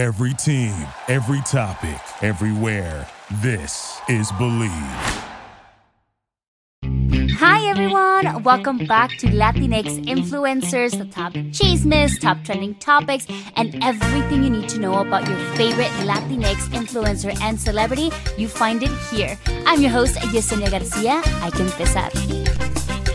Every team, every topic, everywhere. This is Bleav. Hi everyone! Welcome back to Latinx Influencers, the top chismes, top trending topics, and everything you need to know about your favorite Latinx influencer and celebrity. You find it here. I'm your host, Yesenia Garcia. I can empezar.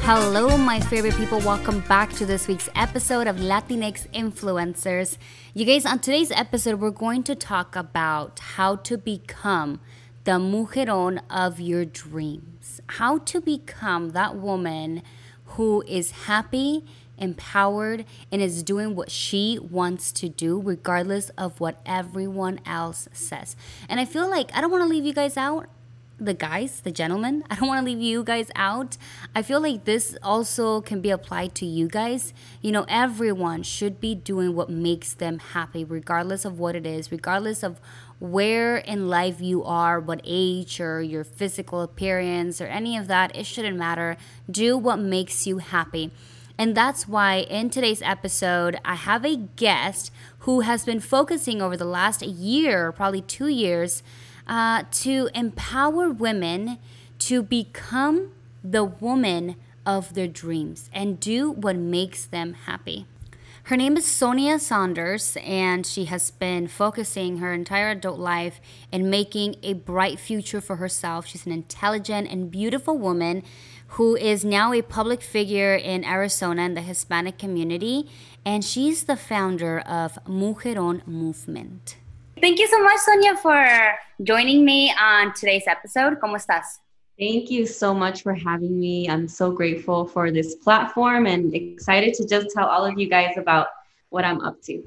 Hello, my favorite people. Welcome back to this week's episode of Latinx Influencers. You guys, on today's episode, we're going to talk about how to become the mujeron of your dreams. How to become that woman who is happy, empowered, and is doing what she wants to do, regardless of what everyone else says. And I feel like I don't want to leave you guys out the guys, the gentlemen. I don't want to leave you guys out. I feel like this also can be applied to you guys. You know, everyone should be doing what makes them happy, regardless of what it is, regardless of where in life you are, what age or your physical appearance or any of that. It shouldn't matter. Do what makes you happy. And that's why in today's episode, I have a guest who has been focusing over the last year, probably two years, uh, to empower women to become the woman of their dreams and do what makes them happy. Her name is Sonia Saunders, and she has been focusing her entire adult life in making a bright future for herself. She's an intelligent and beautiful woman who is now a public figure in Arizona in the Hispanic community, and she's the founder of Mujeron Movement. Thank you so much, Sonia, for joining me on today's episode. ¿Cómo estás? Thank you so much for having me. I'm so grateful for this platform and excited to just tell all of you guys about what I'm up to.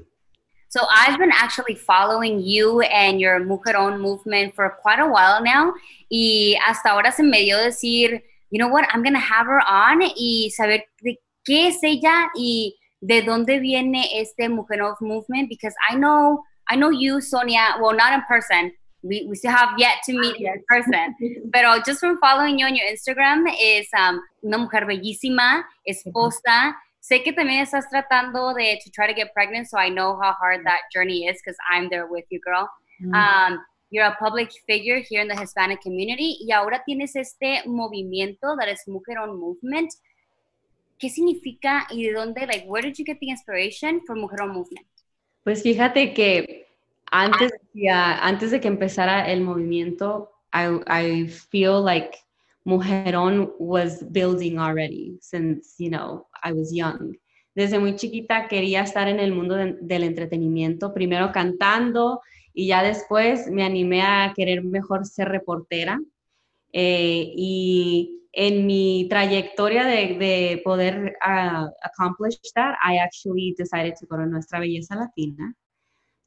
So I've been actually following you and your Mujeron movement for quite a while now. Y hasta ahora se me dio decir, you know what, I'm going to have her on y saber de qué es ella y de dónde viene este Mujeron movement because I know I know you, Sonia, well, not in person. We, we still have yet to meet in person. Pero just from following you on your Instagram, es um, una mujer bellísima, esposa. Sé que también estás tratando de to try to get pregnant, so I know how hard that journey is because I'm there with you, girl. Mm. Um, you're a public figure here in the Hispanic community y ahora tienes este movimiento that is Mujeron Movement. ¿Qué significa y de dónde, like, where did you get the inspiration for Mujeron Movement? Pues fíjate que antes, ya, antes de que empezara el movimiento, I, I feel like Mujerón was building already since, you know, I was young. Desde muy chiquita quería estar en el mundo de, del entretenimiento, primero cantando y ya después me animé a querer mejor ser reportera. Eh, y en mi trayectoria de, de poder uh, accomplish that, I actually decided to go to Nuestra Belleza Latina.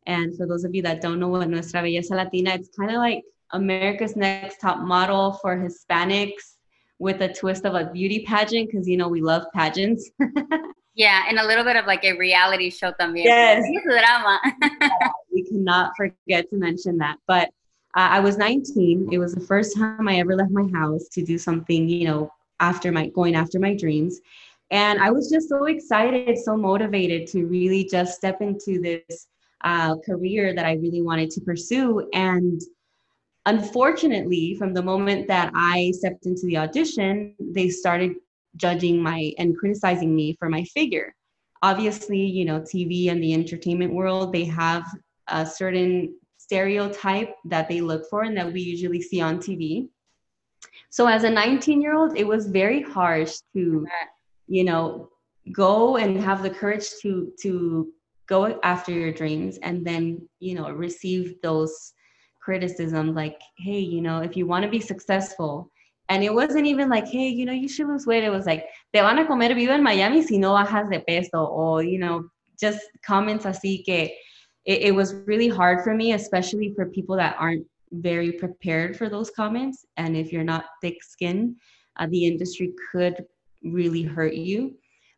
And for those of you that don't know what Nuestra Belleza Latina, it's kind of like America's Next Top Model for Hispanics with a twist of a beauty pageant because you know we love pageants. yeah, and a little bit of like a reality show también. Yes. drama. we cannot forget to mention that. But uh, I was 19. It was the first time I ever left my house to do something, you know, after my going after my dreams. And I was just so excited, so motivated to really just step into this uh, career that I really wanted to pursue. And unfortunately, from the moment that I stepped into the audition, they started judging my and criticizing me for my figure. Obviously, you know, TV and the entertainment world, they have a certain stereotype that they look for and that we usually see on TV. So as a 19 year old, it was very harsh to, you know, go and have the courage to to go after your dreams and then, you know, receive those criticism like, hey, you know, if you want to be successful, and it wasn't even like, hey, you know, you should lose weight. It was like, te van a comer vivo en Miami si no bajas de peso, or, you know, just comments así que it, it was really hard for me, especially for people that aren't very prepared for those comments. And if you're not thick skinned, uh, the industry could really hurt you.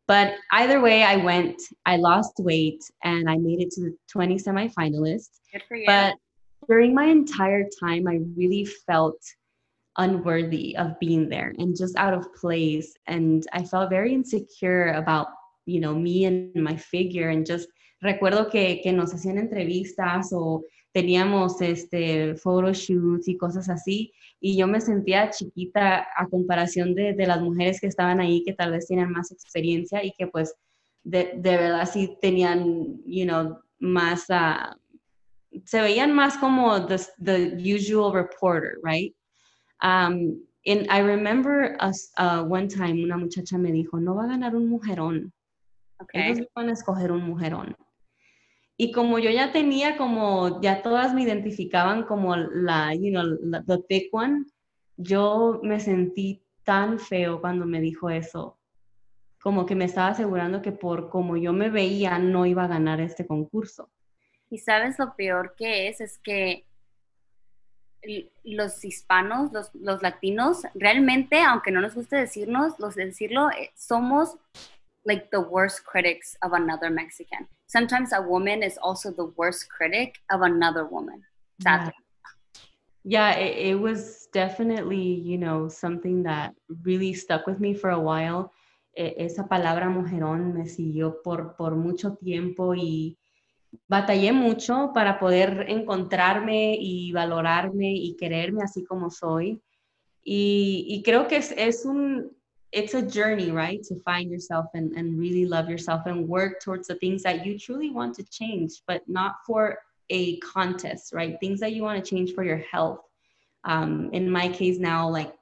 But either way, I went, I lost weight, and I made it to the 20 semifinalists. Good for you. But during my entire time, I really felt unworthy of being there and just out of place. And I felt very insecure about, you know, me and my figure and just recuerdo que, que nos hacían entrevistas o teníamos este photoshoots y cosas así y yo me sentía chiquita a comparación de, de, las mujeres que estaban ahí que tal vez tienen más experiencia y que pues de, de verdad sí tenían, you know, más, uh, se veían más como the, the usual reporter, right? Um, and I remember us, uh, one time una muchacha me dijo, no va a ganar un mujerón. Okay. Ellos van a escoger un mujerón. Y como yo ya tenía como, ya todas me identificaban como la, you know, la, the one, yo me sentí tan feo cuando me dijo eso. Como que me estaba asegurando que por como yo me veía no iba a ganar este concurso. Y sabes lo peor que es, es que los hispanos, los, los latinos, realmente, aunque no nos guste decirnos, los decirlo, eh, somos like the worst critics of another Mexican. Sometimes a woman is also the worst critic of another woman. Sadly. Yeah, yeah it, it, was definitely, you know, something that really stuck with me for a while. E, esa palabra mujerón me siguió por, por mucho tiempo y batallé mucho para poder encontrarme y valorarme y quererme así como soy. Y, y creo que es, es un, it's a journey, right? To find yourself and, and really love yourself and work towards the things that you truly want to change, but not for a contest, right? Things that you want to change for your health. Um, in my case now, like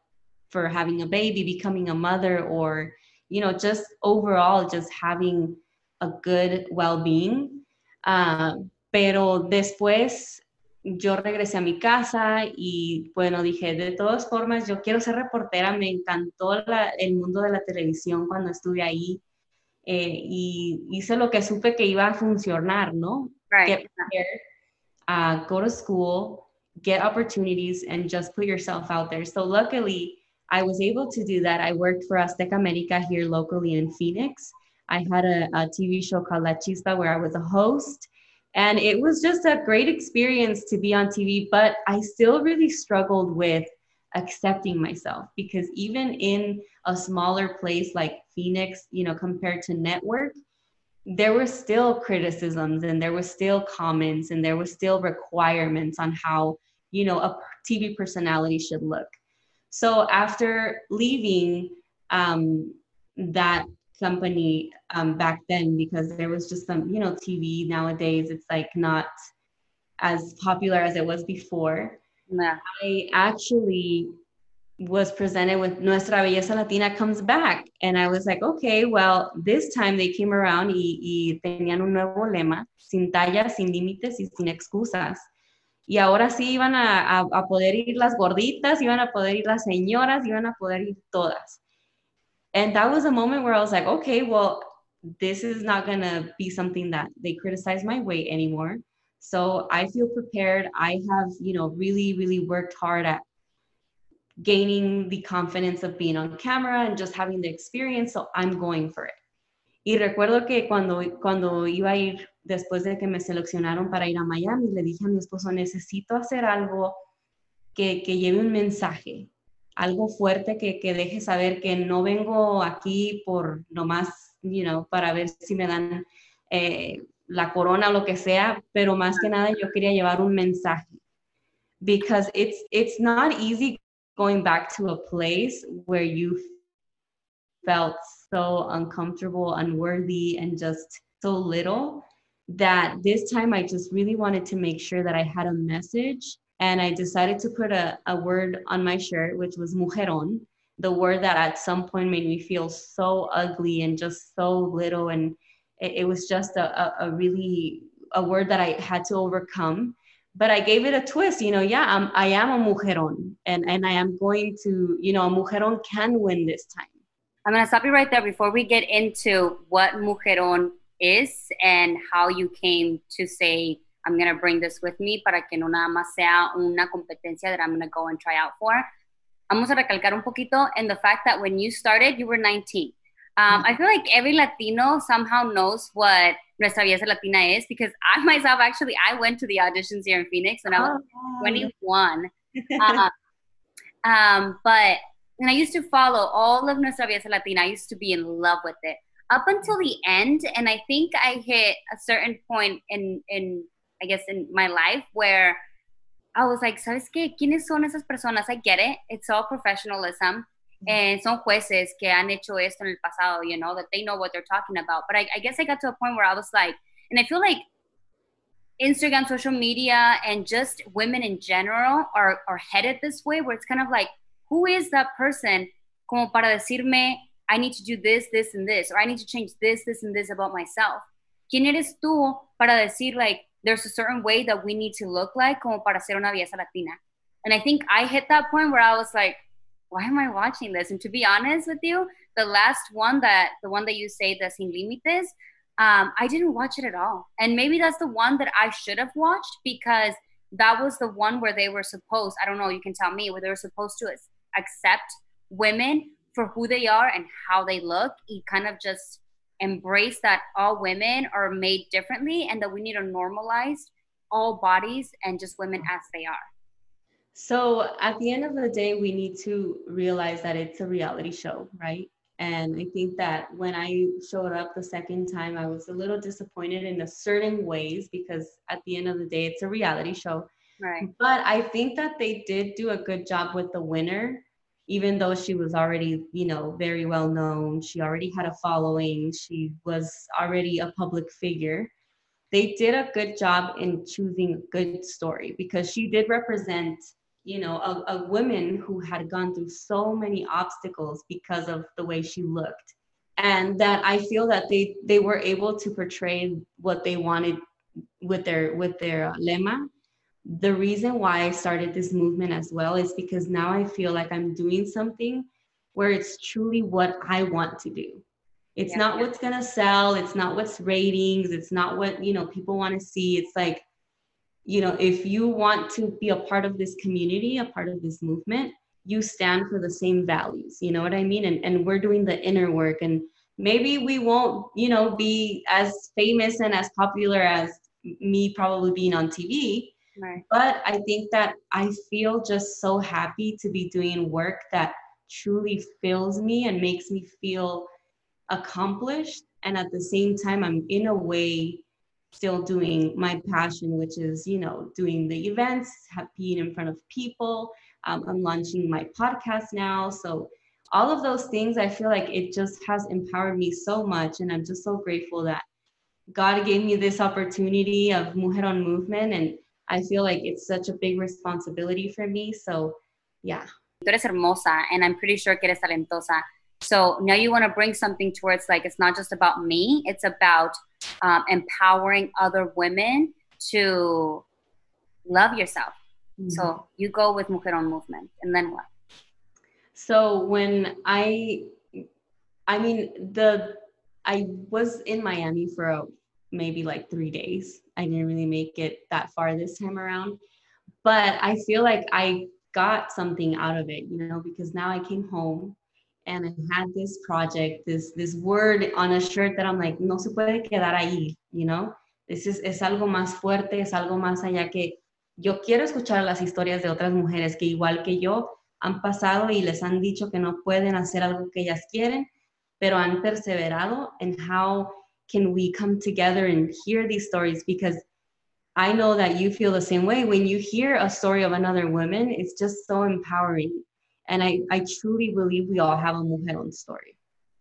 for having a baby, becoming a mother, or, you know, just overall, just having a good well being. Uh, pero después yo regresé a mi casa y bueno, dije, de todas formas, yo quiero ser reportera, me encantó el mundo de la televisión cuando estuve ahí eh, y hice lo que supe que iba a funcionar, ¿no? Right. Get prepared, uh, go to school, get opportunities and just put yourself out there. So luckily, I was able to do that. I worked for Azteca America here locally in Phoenix. I had a, a TV show called La Chispa where I was a host and it was just a great experience to be on TV, but I still really struggled with accepting myself because even in a smaller place like Phoenix, you know, compared to network, there were still criticisms and there was still comments and there was still requirements on how, you know, a TV personality should look. So after leaving um, that company um, back then because there was just some, you know, TV nowadays, it's like not as popular as it was before. Yeah. I actually was presented with Nuestra Belleza Latina comes back. And I was like, okay, well, this time they came around y, y tenían un nuevo lema, sin tallas, sin límites y sin excusas. Y ahora sí iban a, a, a poder ir las gorditas, iban a poder ir las señoras, iban a poder ir todas. And that was a moment where I was like, okay, well, this is not going to be something that they criticize my weight anymore. So I feel prepared. I have, you know, really, really worked hard at gaining the confidence of being on camera and just having the experience. So I'm going for it. Y recuerdo que cuando, cuando iba a ir, después de que me seleccionaron para ir a Miami, le dije a mi esposo, necesito hacer algo que, que lleve un mensaje, algo fuerte que, que deje saber que no vengo aquí por nomás, you know, para ver si me dan eh, la corona lo que sea, pero más que nada yo quería llevar un mensaje. Because it's, it's not easy going back to a place where you felt so uncomfortable, unworthy, and just so little that this time I just really wanted to make sure that I had a message and I decided to put a, a word on my shirt, which was mujeron, the word that at some point made me feel so ugly and just so little. And it, it was just a, a, a, really, a word that I had to overcome. But I gave it a twist, you know, yeah, I'm, I am a mujeron and, and I am going to, you know, a mujeron can win this time. I'm going to stop you right there before we get into what mujeron is and how you came to say I'm going to bring this with me para que no nada más sea una competencia that I'm going to go and try out for. Vamos a recalcar un poquito in the fact that when you started, you were 19. Um, I feel like every Latino somehow knows what Nuestra Belleza Latina is because I myself actually I went to the auditions here in Phoenix when I was oh, 21. uh, um, but and I used to follow all of Nuestra Belleza Latina. I used to be in love with it. up until the end, and I think I hit a certain point in in I guess in my life where I was like, ¿sabes qué? ¿Quiénes son esas personas? I get it. It's all professionalism. Mm-hmm. And son jueces que han hecho esto en el pasado, you know, that they know what they're talking about. But I, I guess I got to a point where I was like, and I feel like Instagram, social media, and just women in general are, are headed this way where it's kind of like, who is that person como para decirme, I need to do this, this, and this, or I need to change this, this, and this about myself? ¿Quién eres tú para decir, like, there's a certain way that we need to look like como para ser una belleza latina? And I think I hit that point where I was like, why am I watching this? And to be honest with you, the last one that, the one that you say, the Sin Límites, um, I didn't watch it at all. And maybe that's the one that I should have watched because that was the one where they were supposed, I don't know, you can tell me, where they were supposed to accept women for who they are and how they look. He kind of just embrace that all women are made differently and that we need to normalize all bodies and just women as they are. So at the end of the day, we need to realize that it's a reality show, right? And I think that when I showed up the second time, I was a little disappointed in a certain ways because at the end of the day, it's a reality show. Right. But I think that they did do a good job with the winner, even though she was already, you know, very well known. She already had a following. She was already a public figure. They did a good job in choosing a good story because she did represent you know, a, a woman who had gone through so many obstacles because of the way she looked. And that I feel that they they were able to portray what they wanted with their with their uh, lema. The reason why I started this movement as well is because now I feel like I'm doing something where it's truly what I want to do. It's yeah, not yeah. what's gonna sell. It's not what's ratings. It's not what you know people want to see. It's like you know, if you want to be a part of this community, a part of this movement, you stand for the same values. You know what I mean? And and we're doing the inner work and maybe we won't, you know, be as famous and as popular as me probably being on TV. Right. But I think that I feel just so happy to be doing work that truly fills me and makes me feel accomplished. And at the same time, I'm in a way still doing my passion, which is, you know, doing the events, being in front of people. Um, I'm launching my podcast now. So all of those things, I feel like it just has empowered me so much. And I'm just so grateful that God gave me this opportunity of Mujeron Movement. And I feel like it's such a big responsibility for me. So, yeah. Tú eres hermosa, and I'm pretty sure que eres talentosa. So now you want to bring something towards like it's not just about me, it's about um, empowering other women to love yourself. Mm-hmm. So you go with Mujeron Movement, and then what? So when I, I mean the, I was in Miami for a, maybe like three days. I didn't really make it that far this time around, but I feel like I got something out of it, you know, because now I came home and I had this project, this this word on a shirt that I'm like, no se puede quedar ahí, you know? This is, es algo más fuerte, es algo más allá que yo quiero escuchar las historias de otras mujeres que igual que yo han pasado y les han dicho que no pueden hacer algo que ellas quieren, pero han perseverado and how can we come together and hear these stories because I know that you feel the same way when you hear a story of another woman, it's just so empowering and I, I truly believe we all have a mujeron story.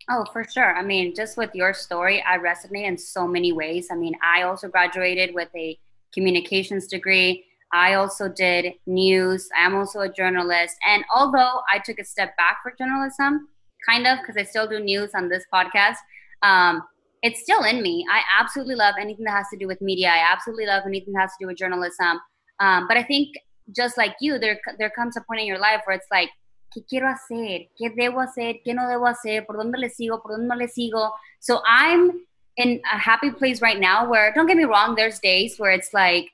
Oh, for sure. I mean, just with your story, I resonate in so many ways. I mean, I also graduated with a communications degree. I also did news. I'm also a journalist. And although I took a step back for journalism, kind of, because I still do news on this podcast, um, it's still in me. I absolutely love anything that has to do with media. I absolutely love anything that has to do with journalism. Um, but I think just like you, there there comes a point in your life where it's like ¿qué quiero hacer? ¿Qué debo hacer? ¿Qué no debo hacer? ¿Por dónde le sigo? ¿Por dónde no le sigo? So I'm in a happy place right now where, don't get me wrong, there's days where it's like,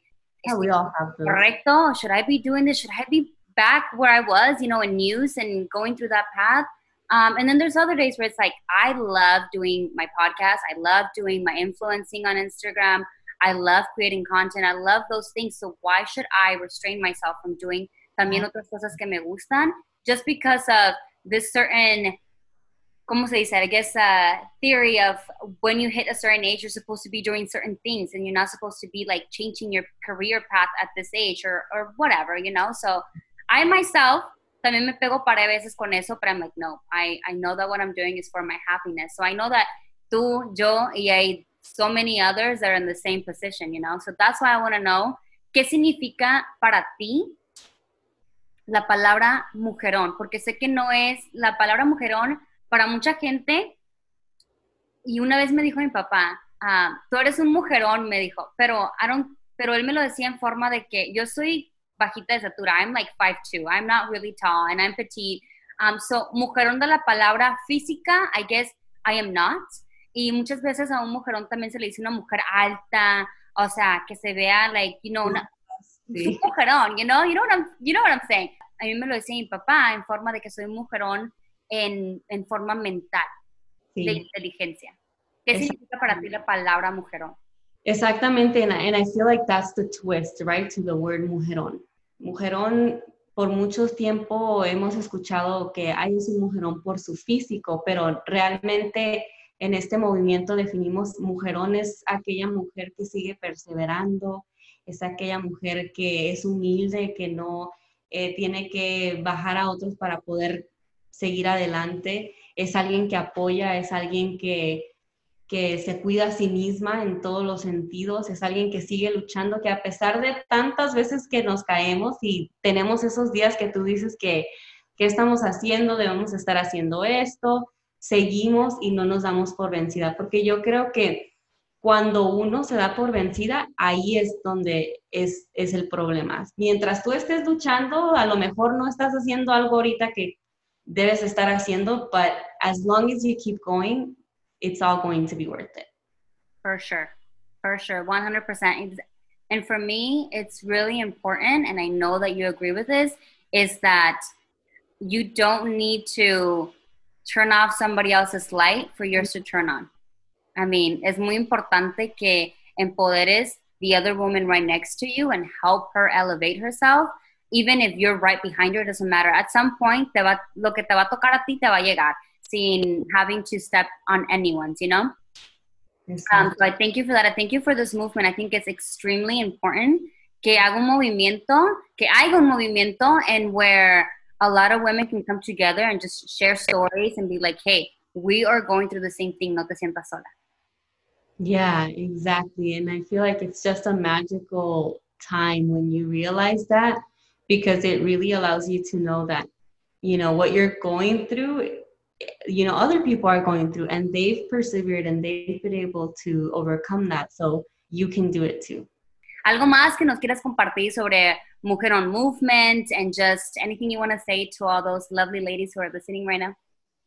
yeah, we all have those. Correcto? Should I be doing this? Should I be back where I was, you know, in news and going through that path? Um, and then there's other days where it's like, I love doing my podcast. I love doing my influencing on Instagram. I love creating content. I love those things. So why should I restrain myself from doing también otras cosas que me gustan just because of this certain como se dice? I guess a theory of when you hit a certain age, you're supposed to be doing certain things and you're not supposed to be like changing your career path at this age or, or whatever, you know? So I myself también me pego para veces con eso, but I'm like, no, I, I know that what I'm doing is for my happiness. So I know that tú, yo, y hay so many others that are in the same position, you know? So that's why I want to know qué significa para ti la palabra mujerón, porque sé que no es la palabra mujerón para mucha gente. Y una vez me dijo mi papá, ah, tú eres un mujerón, me dijo, pero, pero él me lo decía en forma de que yo soy bajita de estatura, I'm like 5'2", I'm not really tall, and I'm petite. Um, so, mujerón de la palabra física, I guess I am not. Y muchas veces a un mujerón también se le dice una mujer alta, o sea, que se vea, like, you know, una, un mujerón, you know, you know, what I'm, you know what I'm saying. A mí me lo decía mi papá en forma de que soy mujerón en, en forma mental, de inteligencia. ¿Qué significa para ti la palabra mujerón? Exactamente, and I, and I feel like that's the twist, right, to the word mujerón. Mujerón, por mucho tiempo hemos escuchado que hay un mujerón por su físico, pero realmente en este movimiento definimos mujerón es aquella mujer que sigue perseverando, es aquella mujer que es humilde, que no eh, tiene que bajar a otros para poder seguir adelante, es alguien que apoya, es alguien que, que se cuida a sí misma en todos los sentidos, es alguien que sigue luchando, que a pesar de tantas veces que nos caemos y tenemos esos días que tú dices que, ¿qué estamos haciendo? Debemos estar haciendo esto, seguimos y no nos damos por vencida, porque yo creo que cuando uno se da por vencida, ahí es donde es, es el problema. Mientras tú estés luchando, a lo mejor no estás haciendo algo ahorita que debes estar haciendo, but as long as you keep going, it's all going to be worth it. For sure. For sure. 100%. And for me, it's really important, and I know that you agree with this, is that you don't need to turn off somebody else's light for yours to turn on. I mean, es muy importante que empoderes the other woman right next to you and help her elevate herself even if you're right behind her, it doesn't matter. At some point, te va, lo que te va a tocar a ti te va a llegar sin having to step on anyone's, you know? Um, so I thank you for that. I thank you for this movement. I think it's extremely important que haga un movimiento, que haya un movimiento and where a lot of women can come together and just share stories and be like, hey, we are going through the same thing, no te sientas sola. Yeah, exactly. And I feel like it's just a magical time when you realize that because it really allows you to know that you know what you're going through you know other people are going through and they've persevered and they've been able to overcome that so you can do it too algo más que nos quieras compartir sobre mujeron movement and just anything you want to say to all those lovely ladies who are listening right now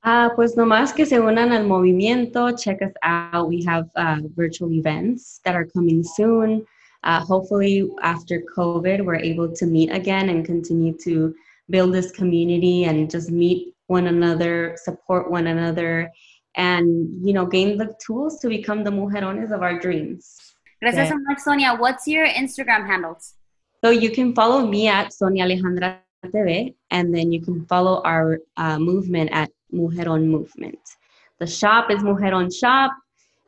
Ah, pues nomás que se unan al movimiento. Check us out. We have uh, virtual events that are coming soon. Uh, hopefully, after COVID, we're able to meet again and continue to build this community and just meet one another, support one another, and you know, gain the tools to become the mujerones of our dreams. Gracias so much, Sonia. What's your Instagram handles? So you can follow me at Sonia Alejandra TV, and then you can follow our uh, movement at Mujeron Movement. The shop is Mujeron Shop.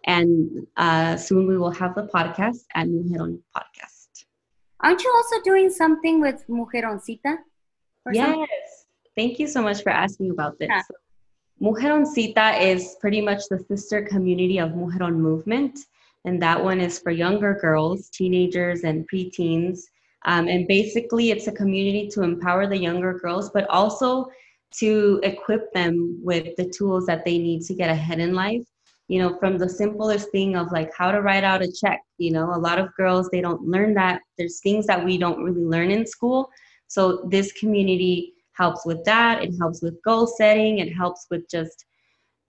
And uh, soon we will have the podcast at Mujeron Podcast. Aren't you also doing something with Mujeroncita? Yes. Something? Thank you so much for asking about this. Yeah. Mujeroncita is pretty much the sister community of Mujeron Movement. And that one is for younger girls, teenagers, and preteens. Um, and basically, it's a community to empower the younger girls, but also to equip them with the tools that they need to get ahead in life you know from the simplest thing of like how to write out a check you know a lot of girls they don't learn that. There's things that we don't really learn in school. So this community helps with that. It helps with goal setting. It helps with just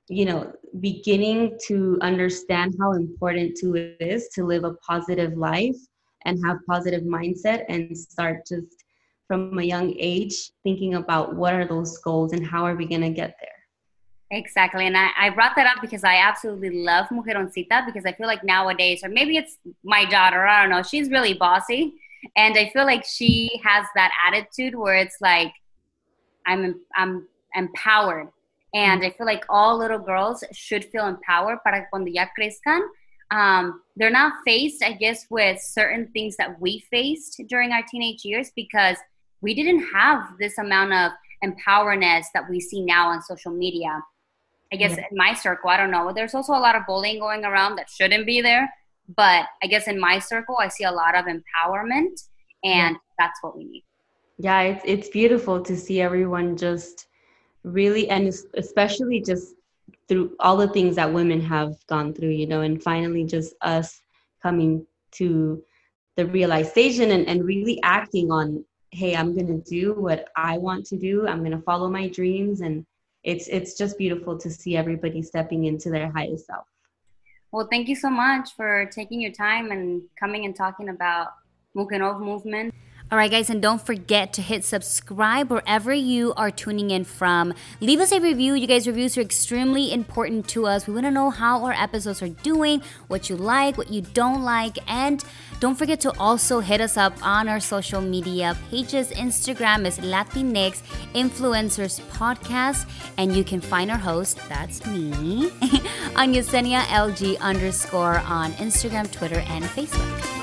you know beginning to understand how important to it is to live a positive life and have positive mindset and start just from a young age thinking about what are those goals and how are we going to get there Exactly. And I, I brought that up because I absolutely love Mujeroncita because I feel like nowadays, or maybe it's my daughter, I don't know, she's really bossy. And I feel like she has that attitude where it's like, I'm, I'm empowered. And mm-hmm. I feel like all little girls should feel empowered para cuando ya crezcan. Um, they're not faced, I guess, with certain things that we faced during our teenage years because we didn't have this amount of empowerness that we see now on social media. I guess yeah. in my circle, I don't know. There's also a lot of bullying going around that shouldn't be there. But I guess in my circle, I see a lot of empowerment, and yeah. that's what we need. Yeah, it's it's beautiful to see everyone just really, and especially just through all the things that women have gone through, you know, and finally just us coming to the realization and, and really acting on hey i'm going to do what i want to do i'm going to follow my dreams and it's it's just beautiful to see everybody stepping into their highest self. Well thank you so much for taking your time and coming and talking about Mujeron movement all right, guys, and don't forget to hit subscribe wherever you are tuning in from. Leave us a review. You guys' reviews are extremely important to us. We want to know how our episodes are doing, what you like, what you don't like, and don't forget to also hit us up on our social media pages. Instagram is Latinx Influencers Podcast, and you can find our host, that's me, on Yesenia LG underscore on Instagram, Twitter, and Facebook.